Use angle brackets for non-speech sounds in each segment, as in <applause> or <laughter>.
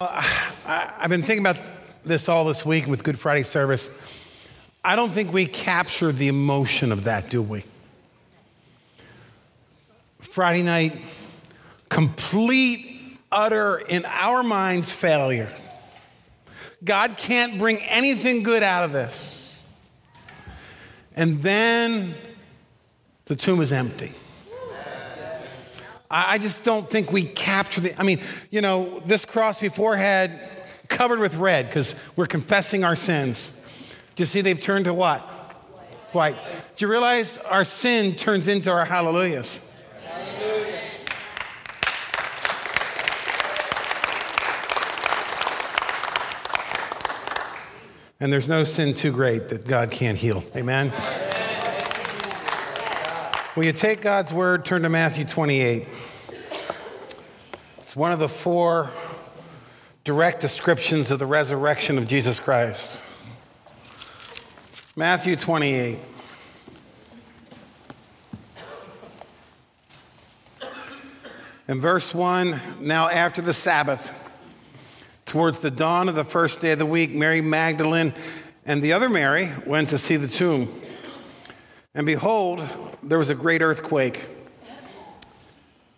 I, I've been thinking about this all this week with Good Friday service. I don't think we capture the emotion of that, do we? Friday night, complete, utter, in our minds, failure. God can't bring anything good out of this. And then the tomb is empty. I just don't think we capture the. I mean, you know, this cross before had covered with red because we're confessing our sins. Do you see they've turned to what? White. Do you realize our sin turns into our hallelujahs? Hallelujah. And there's no sin too great that God can't heal. Amen? Will you take God's word, turn to Matthew 28? One of the four direct descriptions of the resurrection of Jesus Christ. Matthew 28. In verse 1, now after the Sabbath, towards the dawn of the first day of the week, Mary Magdalene and the other Mary went to see the tomb. And behold, there was a great earthquake.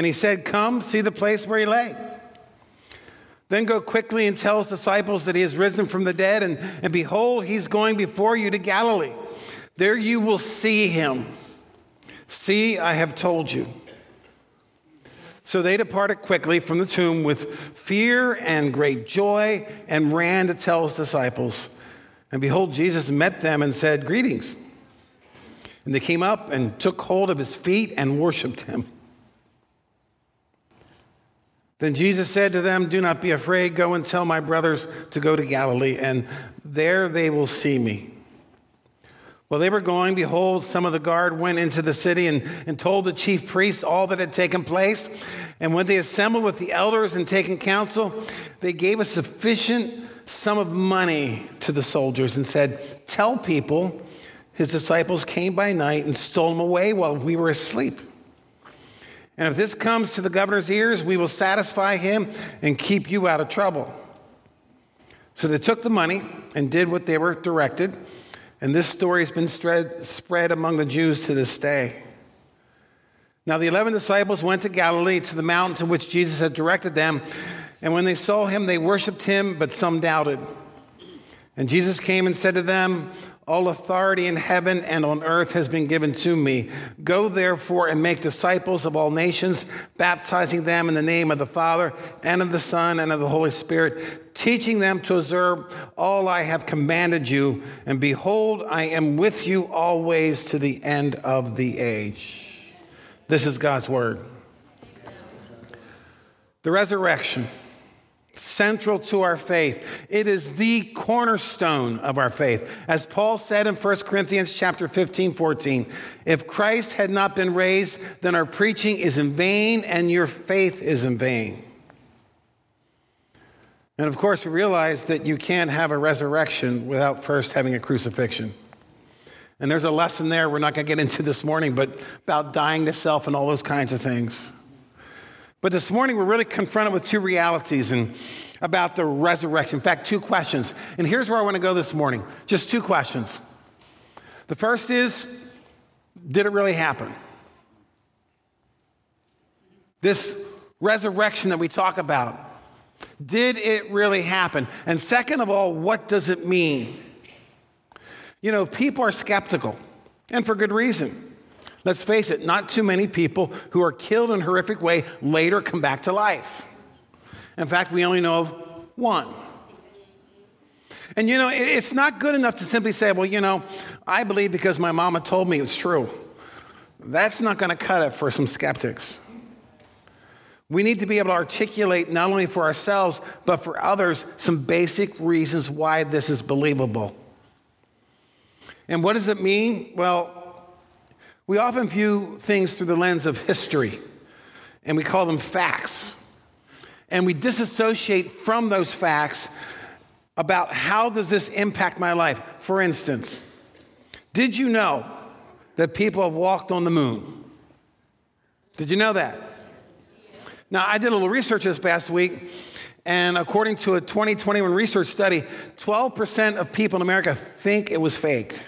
And he said, Come, see the place where he lay. Then go quickly and tell his disciples that he has risen from the dead, and, and behold, he's going before you to Galilee. There you will see him. See, I have told you. So they departed quickly from the tomb with fear and great joy and ran to tell his disciples. And behold, Jesus met them and said, Greetings. And they came up and took hold of his feet and worshiped him. Then Jesus said to them, Do not be afraid. Go and tell my brothers to go to Galilee, and there they will see me. While they were going, behold, some of the guard went into the city and, and told the chief priests all that had taken place. And when they assembled with the elders and taken counsel, they gave a sufficient sum of money to the soldiers and said, Tell people his disciples came by night and stole him away while we were asleep. And if this comes to the governor's ears, we will satisfy him and keep you out of trouble. So they took the money and did what they were directed. And this story has been spread, among the Jews to this day. Now, the 11 disciples went to Galilee to the mountain to which Jesus had directed them. And when they saw him, they worshiped him, but some doubted. And Jesus came and said to them, all authority in heaven and on earth has been given to me. Go therefore and make disciples of all nations, baptizing them in the name of the Father and of the Son and of the Holy Spirit, teaching them to observe all I have commanded you. And behold, I am with you always to the end of the age. This is God's word. The resurrection central to our faith. It is the cornerstone of our faith. As Paul said in 1 Corinthians chapter 15, 14, if Christ had not been raised, then our preaching is in vain and your faith is in vain. And of course, we realize that you can't have a resurrection without first having a crucifixion. And there's a lesson there we're not going to get into this morning, but about dying to self and all those kinds of things. But this morning, we're really confronted with two realities and about the resurrection. In fact, two questions. And here's where I want to go this morning just two questions. The first is Did it really happen? This resurrection that we talk about, did it really happen? And second of all, what does it mean? You know, people are skeptical, and for good reason. Let's face it, not too many people who are killed in a horrific way later come back to life. In fact, we only know of one. And you know, it's not good enough to simply say, well, you know, I believe because my mama told me it's true. That's not going to cut it for some skeptics. We need to be able to articulate not only for ourselves, but for others, some basic reasons why this is believable. And what does it mean? Well, we often view things through the lens of history, and we call them facts. And we disassociate from those facts about how does this impact my life. For instance, did you know that people have walked on the moon? Did you know that? Now, I did a little research this past week, and according to a 2021 research study, 12% of people in America think it was faked.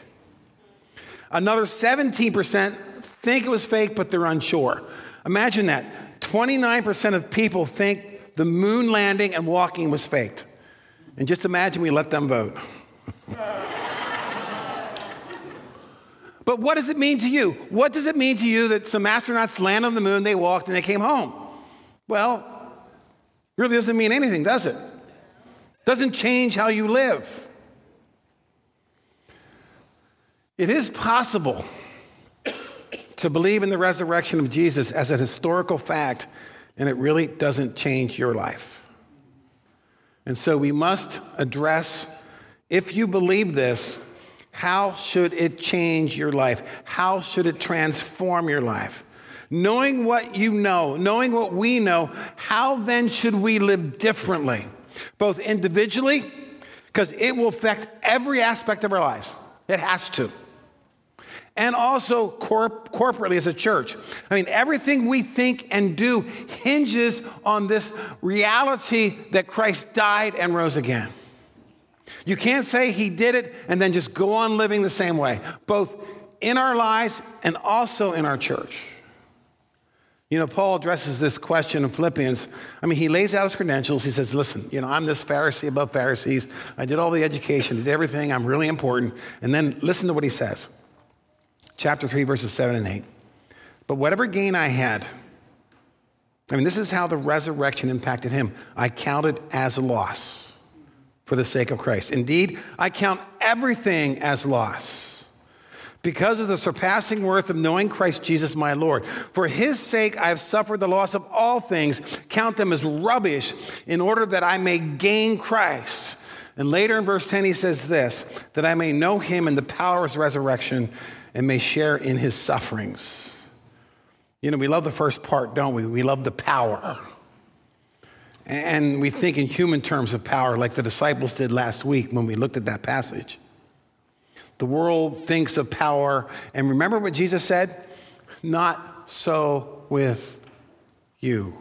Another 17% think it was fake, but they're unsure. Imagine that. 29% of people think the moon landing and walking was faked. And just imagine we let them vote. <laughs> but what does it mean to you? What does it mean to you that some astronauts landed on the moon, they walked, and they came home? Well, really doesn't mean anything, does it? Doesn't change how you live. It is possible to believe in the resurrection of Jesus as a historical fact, and it really doesn't change your life. And so we must address if you believe this, how should it change your life? How should it transform your life? Knowing what you know, knowing what we know, how then should we live differently? Both individually, because it will affect every aspect of our lives. It has to. And also corp- corporately as a church. I mean, everything we think and do hinges on this reality that Christ died and rose again. You can't say he did it and then just go on living the same way, both in our lives and also in our church. You know, Paul addresses this question in Philippians. I mean, he lays out his credentials. He says, Listen, you know, I'm this Pharisee above Pharisees. I did all the education, did everything. I'm really important. And then listen to what he says. Chapter 3, verses 7 and 8. But whatever gain I had, I mean, this is how the resurrection impacted him. I count it as loss for the sake of Christ. Indeed, I count everything as loss because of the surpassing worth of knowing Christ Jesus my Lord. For his sake I have suffered the loss of all things, count them as rubbish, in order that I may gain Christ. And later in verse 10, he says this that I may know him in the power of his resurrection and may share in his sufferings. You know, we love the first part, don't we? We love the power. And we think in human terms of power, like the disciples did last week when we looked at that passage. The world thinks of power. And remember what Jesus said? Not so with you.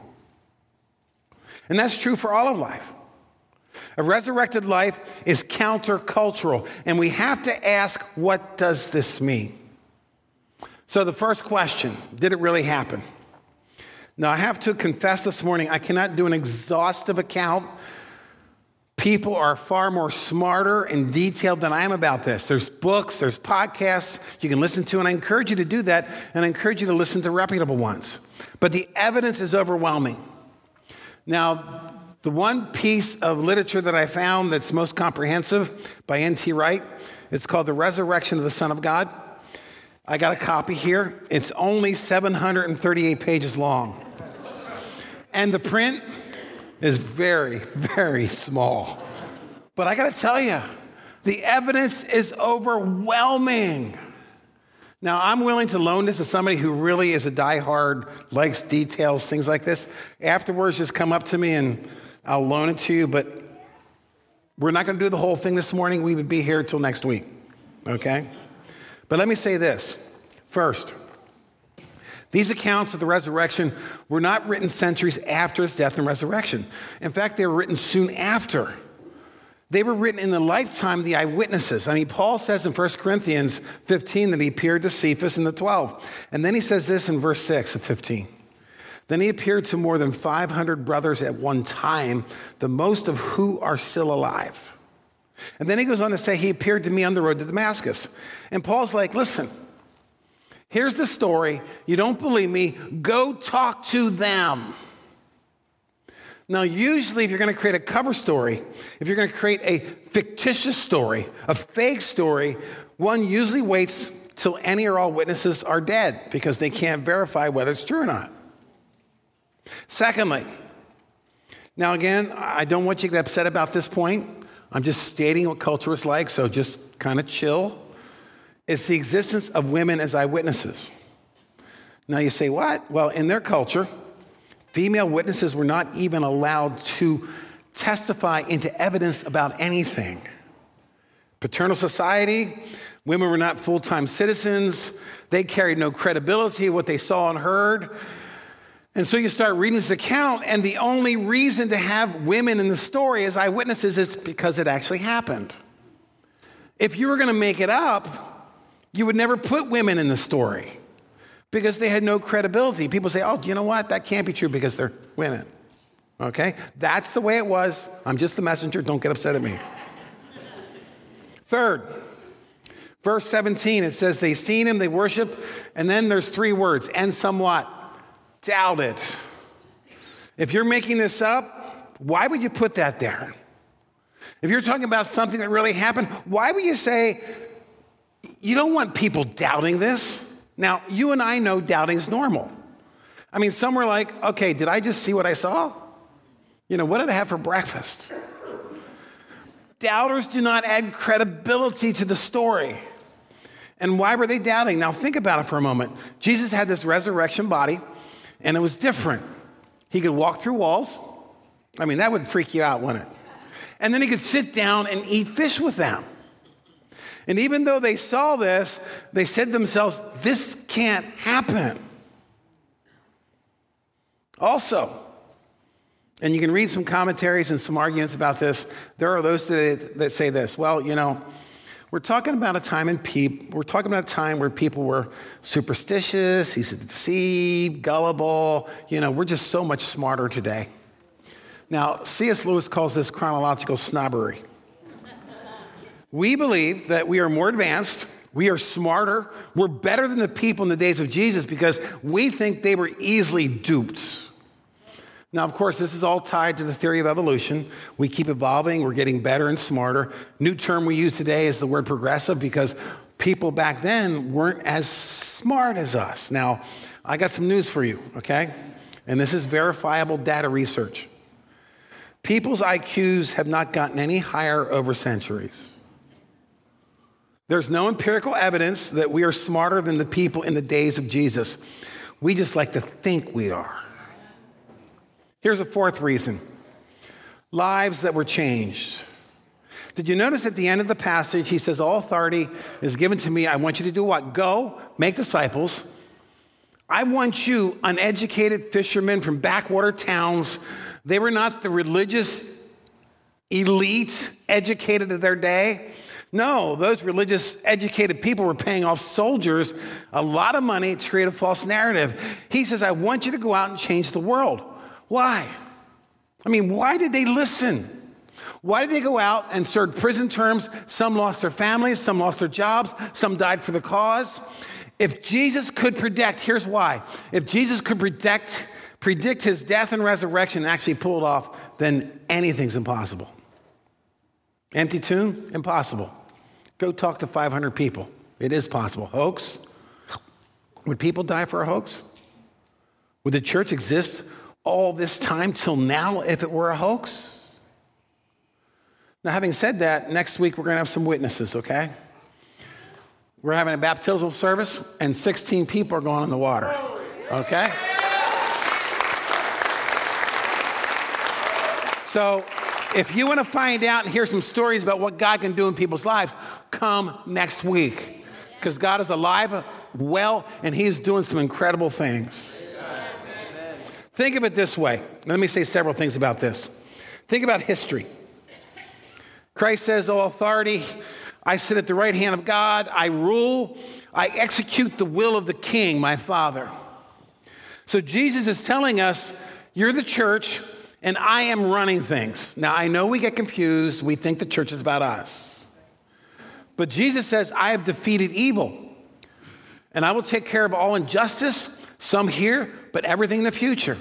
And that's true for all of life. A resurrected life is countercultural, and we have to ask, what does this mean? So, the first question did it really happen? Now, I have to confess this morning, I cannot do an exhaustive account People are far more smarter and detailed than I am about this. There's books, there's podcasts you can listen to, and I encourage you to do that, and I encourage you to listen to reputable ones. But the evidence is overwhelming. Now, the one piece of literature that I found that's most comprehensive by N.T. Wright, it's called The Resurrection of the Son of God. I got a copy here. It's only 738 pages long. And the print is very, very small. But I got to tell you, the evidence is overwhelming. Now, I'm willing to loan this to somebody who really is a diehard, likes details, things like this. Afterwards, just come up to me and I'll loan it to you. But we're not going to do the whole thing this morning. We would be here till next week, okay? But let me say this first. These accounts of the resurrection were not written centuries after his death and resurrection. In fact, they were written soon after. They were written in the lifetime of the eyewitnesses. I mean, Paul says in 1 Corinthians 15 that he appeared to Cephas and the 12. And then he says this in verse 6 of 15. Then he appeared to more than 500 brothers at one time, the most of who are still alive. And then he goes on to say, He appeared to me on the road to Damascus. And Paul's like, Listen, Here's the story. You don't believe me? Go talk to them. Now, usually, if you're going to create a cover story, if you're going to create a fictitious story, a fake story, one usually waits till any or all witnesses are dead because they can't verify whether it's true or not. Secondly, now again, I don't want you to get upset about this point. I'm just stating what culture is like, so just kind of chill. It's the existence of women as eyewitnesses. Now you say, what? Well, in their culture, female witnesses were not even allowed to testify into evidence about anything. Paternal society, women were not full time citizens, they carried no credibility what they saw and heard. And so you start reading this account, and the only reason to have women in the story as eyewitnesses is because it actually happened. If you were going to make it up, you would never put women in the story because they had no credibility. People say, oh, you know what? That can't be true because they're women. Okay? That's the way it was. I'm just the messenger. Don't get upset at me. Third, verse 17, it says, They seen him, they worshiped, and then there's three words, and somewhat doubted. If you're making this up, why would you put that there? If you're talking about something that really happened, why would you say, you don't want people doubting this? Now, you and I know doubting is normal. I mean, some were like, okay, did I just see what I saw? You know, what did I have for breakfast? Doubters do not add credibility to the story. And why were they doubting? Now, think about it for a moment. Jesus had this resurrection body, and it was different. He could walk through walls. I mean, that would freak you out, wouldn't it? And then he could sit down and eat fish with them. And even though they saw this, they said to themselves, this can't happen. Also, and you can read some commentaries and some arguments about this, there are those that, that say this well, you know, we're talking about a time in people, we're talking about a time where people were superstitious, easy to deceive, gullible. You know, we're just so much smarter today. Now, C.S. Lewis calls this chronological snobbery. We believe that we are more advanced, we are smarter, we're better than the people in the days of Jesus because we think they were easily duped. Now, of course, this is all tied to the theory of evolution. We keep evolving, we're getting better and smarter. New term we use today is the word progressive because people back then weren't as smart as us. Now, I got some news for you, okay? And this is verifiable data research. People's IQs have not gotten any higher over centuries. There's no empirical evidence that we are smarter than the people in the days of Jesus. We just like to think we are. Here's a fourth reason lives that were changed. Did you notice at the end of the passage, he says, All authority is given to me. I want you to do what? Go, make disciples. I want you, uneducated fishermen from backwater towns. They were not the religious elites educated of their day. No, those religious, educated people were paying off soldiers a lot of money to create a false narrative. He says, I want you to go out and change the world. Why? I mean, why did they listen? Why did they go out and serve prison terms? Some lost their families, some lost their jobs, some died for the cause. If Jesus could predict, here's why. If Jesus could predict, predict his death and resurrection and actually pull it off, then anything's impossible. Empty tomb? Impossible. Go talk to 500 people. It is possible. Hoax? Would people die for a hoax? Would the church exist all this time till now if it were a hoax? Now, having said that, next week we're going to have some witnesses, okay? We're having a baptismal service, and 16 people are going in the water, okay? So, if you want to find out and hear some stories about what God can do in people's lives, come next week. Because God is alive, well, and He's doing some incredible things. Think of it this way. Let me say several things about this. Think about history. Christ says, Oh, authority, I sit at the right hand of God, I rule, I execute the will of the king, my father. So Jesus is telling us, You're the church, and I am running things. Now, I know we get confused. We think the church is about us. But Jesus says, I have defeated evil, and I will take care of all injustice, some here, but everything in the future.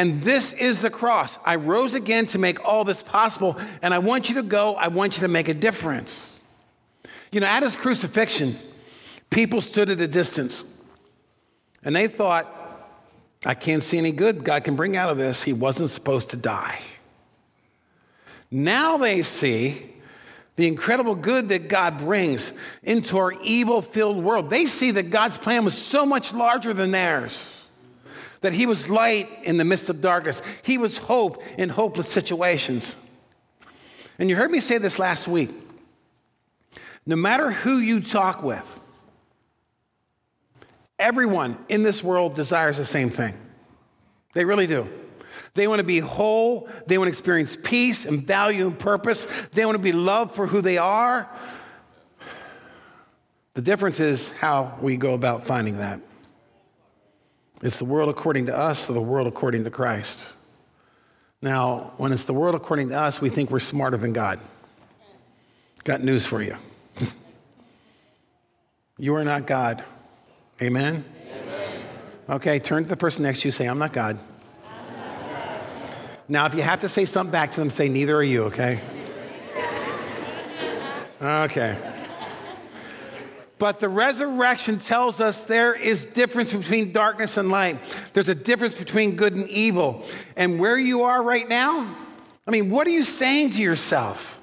And this is the cross. I rose again to make all this possible, and I want you to go, I want you to make a difference. You know, at his crucifixion, people stood at a distance, and they thought, I can't see any good God can bring out of this. He wasn't supposed to die. Now they see the incredible good that God brings into our evil filled world. They see that God's plan was so much larger than theirs, that He was light in the midst of darkness, He was hope in hopeless situations. And you heard me say this last week no matter who you talk with, everyone in this world desires the same thing. They really do. They want to be whole. They want to experience peace and value and purpose. They want to be loved for who they are. The difference is how we go about finding that. It's the world according to us or the world according to Christ. Now, when it's the world according to us, we think we're smarter than God. Got news for you. <laughs> you are not God. Amen? Amen? Okay, turn to the person next to you say, I'm not God. Now, if you have to say something back to them, say, Neither are you, okay? <laughs> Okay. But the resurrection tells us there is difference between darkness and light. There's a difference between good and evil. And where you are right now, I mean, what are you saying to yourself?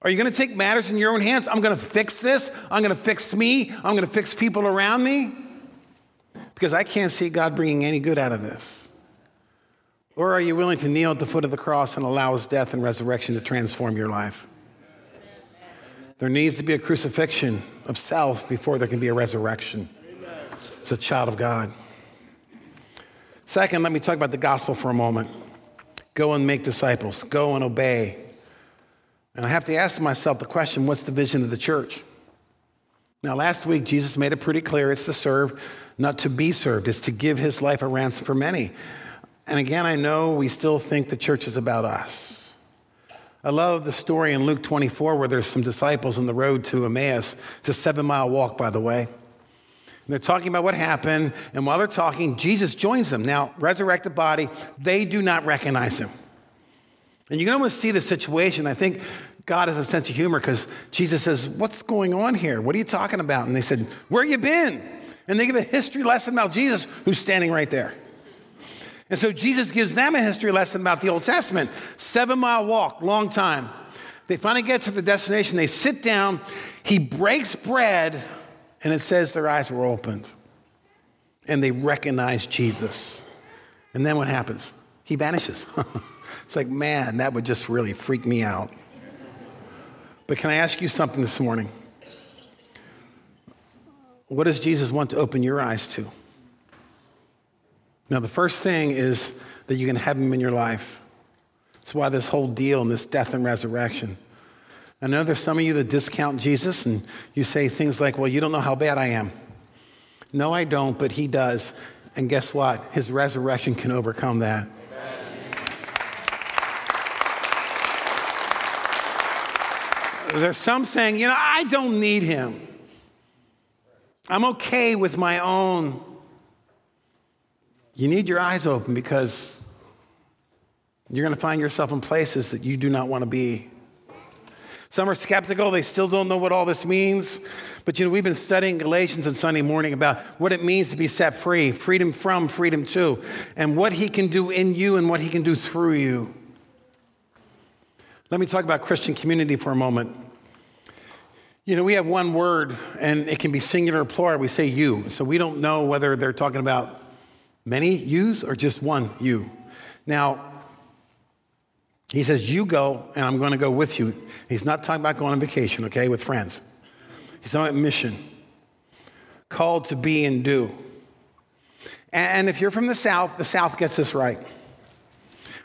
Are you going to take matters in your own hands? I'm going to fix this. I'm going to fix me. I'm going to fix people around me. Because I can't see God bringing any good out of this. Or are you willing to kneel at the foot of the cross and allow his death and resurrection to transform your life? There needs to be a crucifixion of self before there can be a resurrection. As a child of God. Second, let me talk about the gospel for a moment. Go and make disciples, go and obey. And I have to ask myself the question what's the vision of the church? Now, last week, Jesus made it pretty clear it's to serve, not to be served, it's to give his life a ransom for many. And again, I know we still think the church is about us. I love the story in Luke 24 where there's some disciples on the road to Emmaus. It's a seven mile walk, by the way. And they're talking about what happened. And while they're talking, Jesus joins them. Now, resurrected body, they do not recognize him. And you can almost see the situation. I think God has a sense of humor because Jesus says, What's going on here? What are you talking about? And they said, Where you been? And they give a history lesson about Jesus, who's standing right there. And so Jesus gives them a history lesson about the Old Testament. Seven mile walk, long time. They finally get to the destination. They sit down. He breaks bread, and it says their eyes were opened. And they recognize Jesus. And then what happens? He vanishes. <laughs> it's like, man, that would just really freak me out. But can I ask you something this morning? What does Jesus want to open your eyes to? Now, the first thing is that you can have him in your life. That's why this whole deal and this death and resurrection. I know there's some of you that discount Jesus and you say things like, well, you don't know how bad I am. No, I don't, but he does. And guess what? His resurrection can overcome that. There's some saying, you know, I don't need him. I'm okay with my own you need your eyes open because you're going to find yourself in places that you do not want to be. Some are skeptical, they still don't know what all this means. But you know, we've been studying Galatians on Sunday morning about what it means to be set free, freedom from, freedom to, and what he can do in you and what he can do through you. Let me talk about Christian community for a moment. You know, we have one word and it can be singular or plural. We say you. So we don't know whether they're talking about Many yous or just one you? Now, he says, You go, and I'm going to go with you. He's not talking about going on vacation, okay, with friends. He's talking about mission, called to be and do. And if you're from the South, the South gets this right.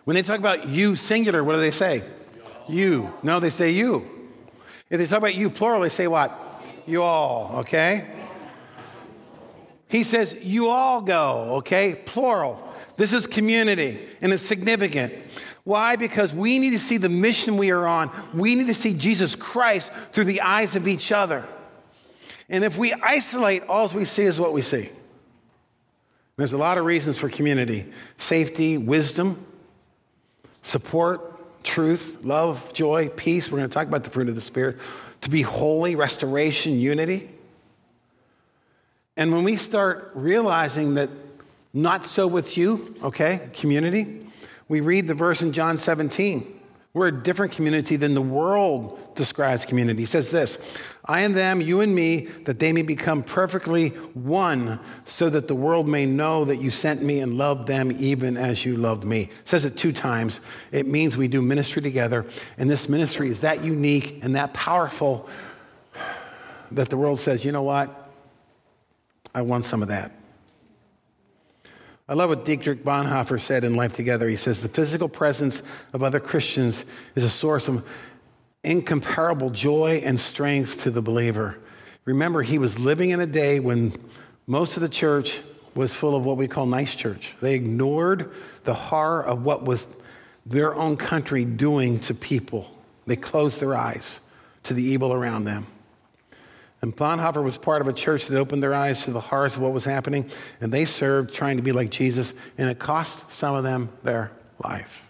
When they talk about you singular, what do they say? You. No, they say you. If they talk about you plural, they say what? You all, okay? He says, You all go, okay? Plural. This is community, and it's significant. Why? Because we need to see the mission we are on. We need to see Jesus Christ through the eyes of each other. And if we isolate, all we see is what we see. There's a lot of reasons for community safety, wisdom, support, truth, love, joy, peace. We're going to talk about the fruit of the Spirit. To be holy, restoration, unity. And when we start realizing that Not so with you, okay, community. We read the verse in John 17. We're a different community than the world describes community. He says this I and them, you and me, that they may become perfectly one, so that the world may know that you sent me and loved them even as you loved me. It says it two times. It means we do ministry together, and this ministry is that unique and that powerful that the world says, you know what? I want some of that. I love what Dietrich Bonhoeffer said in Life Together. He says, The physical presence of other Christians is a source of incomparable joy and strength to the believer. Remember, he was living in a day when most of the church was full of what we call nice church. They ignored the horror of what was their own country doing to people, they closed their eyes to the evil around them. And Bonhoeffer was part of a church that opened their eyes to the horrors of what was happening, and they served trying to be like Jesus, and it cost some of them their life.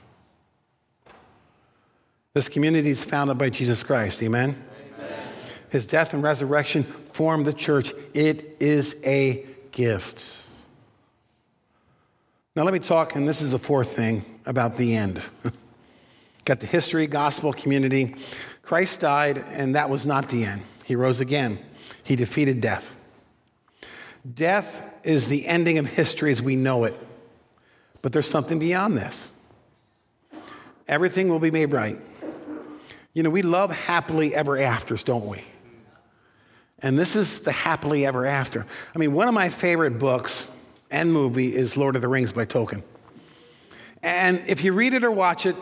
This community is founded by Jesus Christ. Amen? Amen? His death and resurrection formed the church. It is a gift. Now, let me talk, and this is the fourth thing about the end. <laughs> Got the history, gospel, community. Christ died, and that was not the end. He rose again. He defeated death. Death is the ending of history as we know it. But there's something beyond this. Everything will be made right. You know, we love happily ever afters, don't we? And this is the happily ever after. I mean, one of my favorite books and movie is Lord of the Rings by Tolkien. And if you read it or watch it,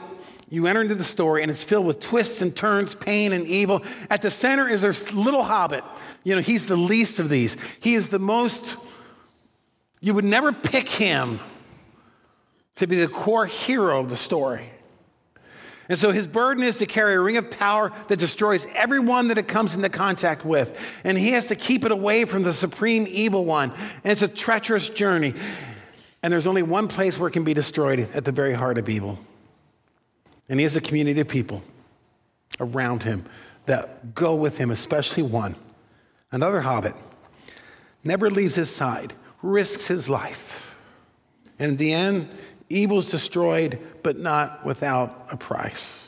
you enter into the story, and it's filled with twists and turns, pain and evil. At the center is this little hobbit. You know, he's the least of these. He is the most, you would never pick him to be the core hero of the story. And so his burden is to carry a ring of power that destroys everyone that it comes into contact with. And he has to keep it away from the supreme evil one. And it's a treacherous journey. And there's only one place where it can be destroyed at the very heart of evil. And he has a community of people around him that go with him, especially one. Another hobbit never leaves his side, risks his life. And in the end, evil is destroyed, but not without a price.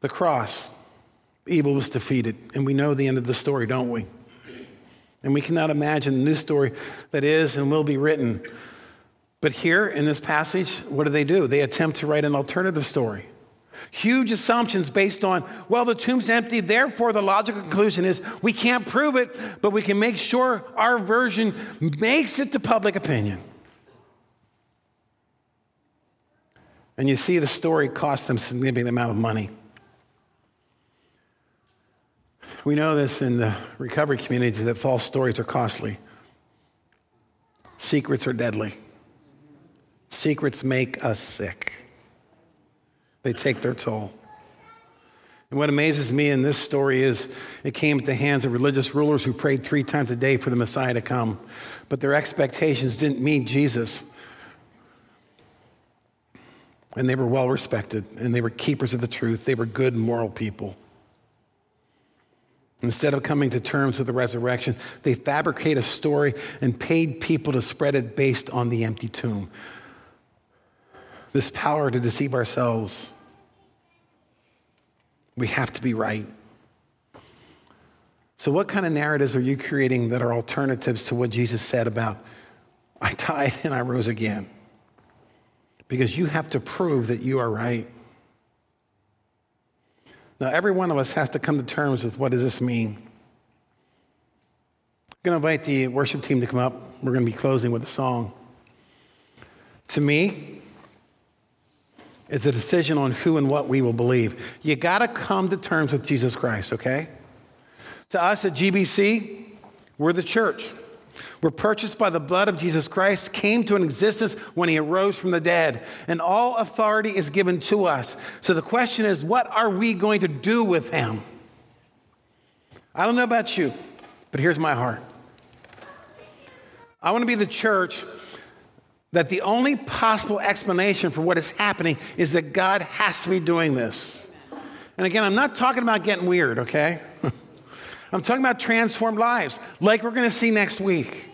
The cross, evil was defeated. And we know the end of the story, don't we? And we cannot imagine the new story that is and will be written but here in this passage, what do they do? They attempt to write an alternative story. Huge assumptions based on, well, the tomb's empty, therefore the logical conclusion is we can't prove it, but we can make sure our version makes it to public opinion. And you see the story cost them a significant amount of money. We know this in the recovery community that false stories are costly. Secrets are deadly. Secrets make us sick, they take their toll. And what amazes me in this story is it came at the hands of religious rulers who prayed three times a day for the Messiah to come, but their expectations didn't meet Jesus. And they were well respected, and they were keepers of the truth. They were good, moral people. Instead of coming to terms with the resurrection, they fabricate a story and paid people to spread it based on the empty tomb this power to deceive ourselves. We have to be right. So, what kind of narratives are you creating that are alternatives to what Jesus said about, I died and I rose again? Because you have to prove that you are right. Now, every one of us has to come to terms with what does this mean? I'm going to invite the worship team to come up. We're going to be closing with a song. To me, it's a decision on who and what we will believe. You got to come to terms with Jesus Christ, okay? To us at GBC, we're the church. We're purchased by the blood of Jesus Christ, came to an existence when he arose from the dead, and all authority is given to us. So the question is, what are we going to do with him? I don't know about you, but here's my heart. I want to be the church that the only possible explanation for what is happening is that God has to be doing this. And again, I'm not talking about getting weird, okay? <laughs> I'm talking about transformed lives, like we're going to see next week.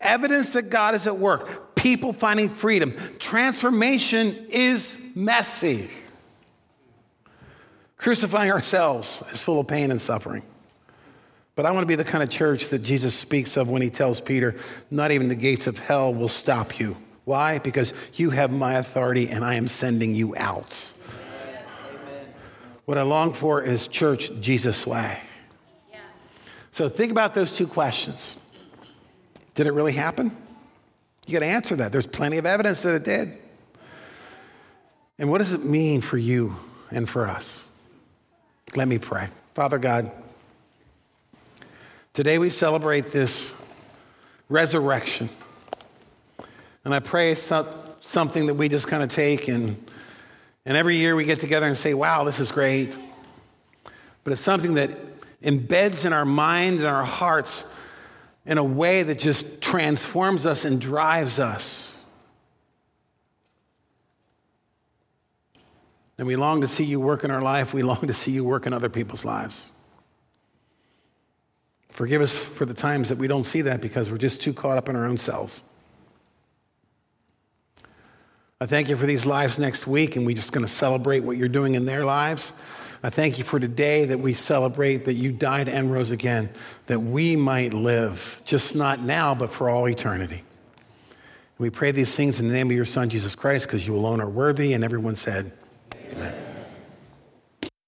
evidence that God is at work, people finding freedom. Transformation is messy. Crucifying ourselves is full of pain and suffering. But I want to be the kind of church that Jesus speaks of when he tells Peter, not even the gates of hell will stop you. Why? Because you have my authority and I am sending you out. Amen. What I long for is church Jesus way. Yes. So think about those two questions. Did it really happen? You got to answer that. There's plenty of evidence that it did. And what does it mean for you and for us? Let me pray. Father God, today we celebrate this resurrection. And I pray something that we just kind of take and, and every year we get together and say, wow, this is great. But it's something that embeds in our mind and our hearts in a way that just transforms us and drives us. And we long to see you work in our life. We long to see you work in other people's lives. Forgive us for the times that we don't see that because we're just too caught up in our own selves. I thank you for these lives next week, and we're just going to celebrate what you're doing in their lives. I thank you for today that we celebrate that you died and rose again, that we might live, just not now, but for all eternity. We pray these things in the name of your Son, Jesus Christ, because you alone are worthy. And everyone said, Amen. Amen.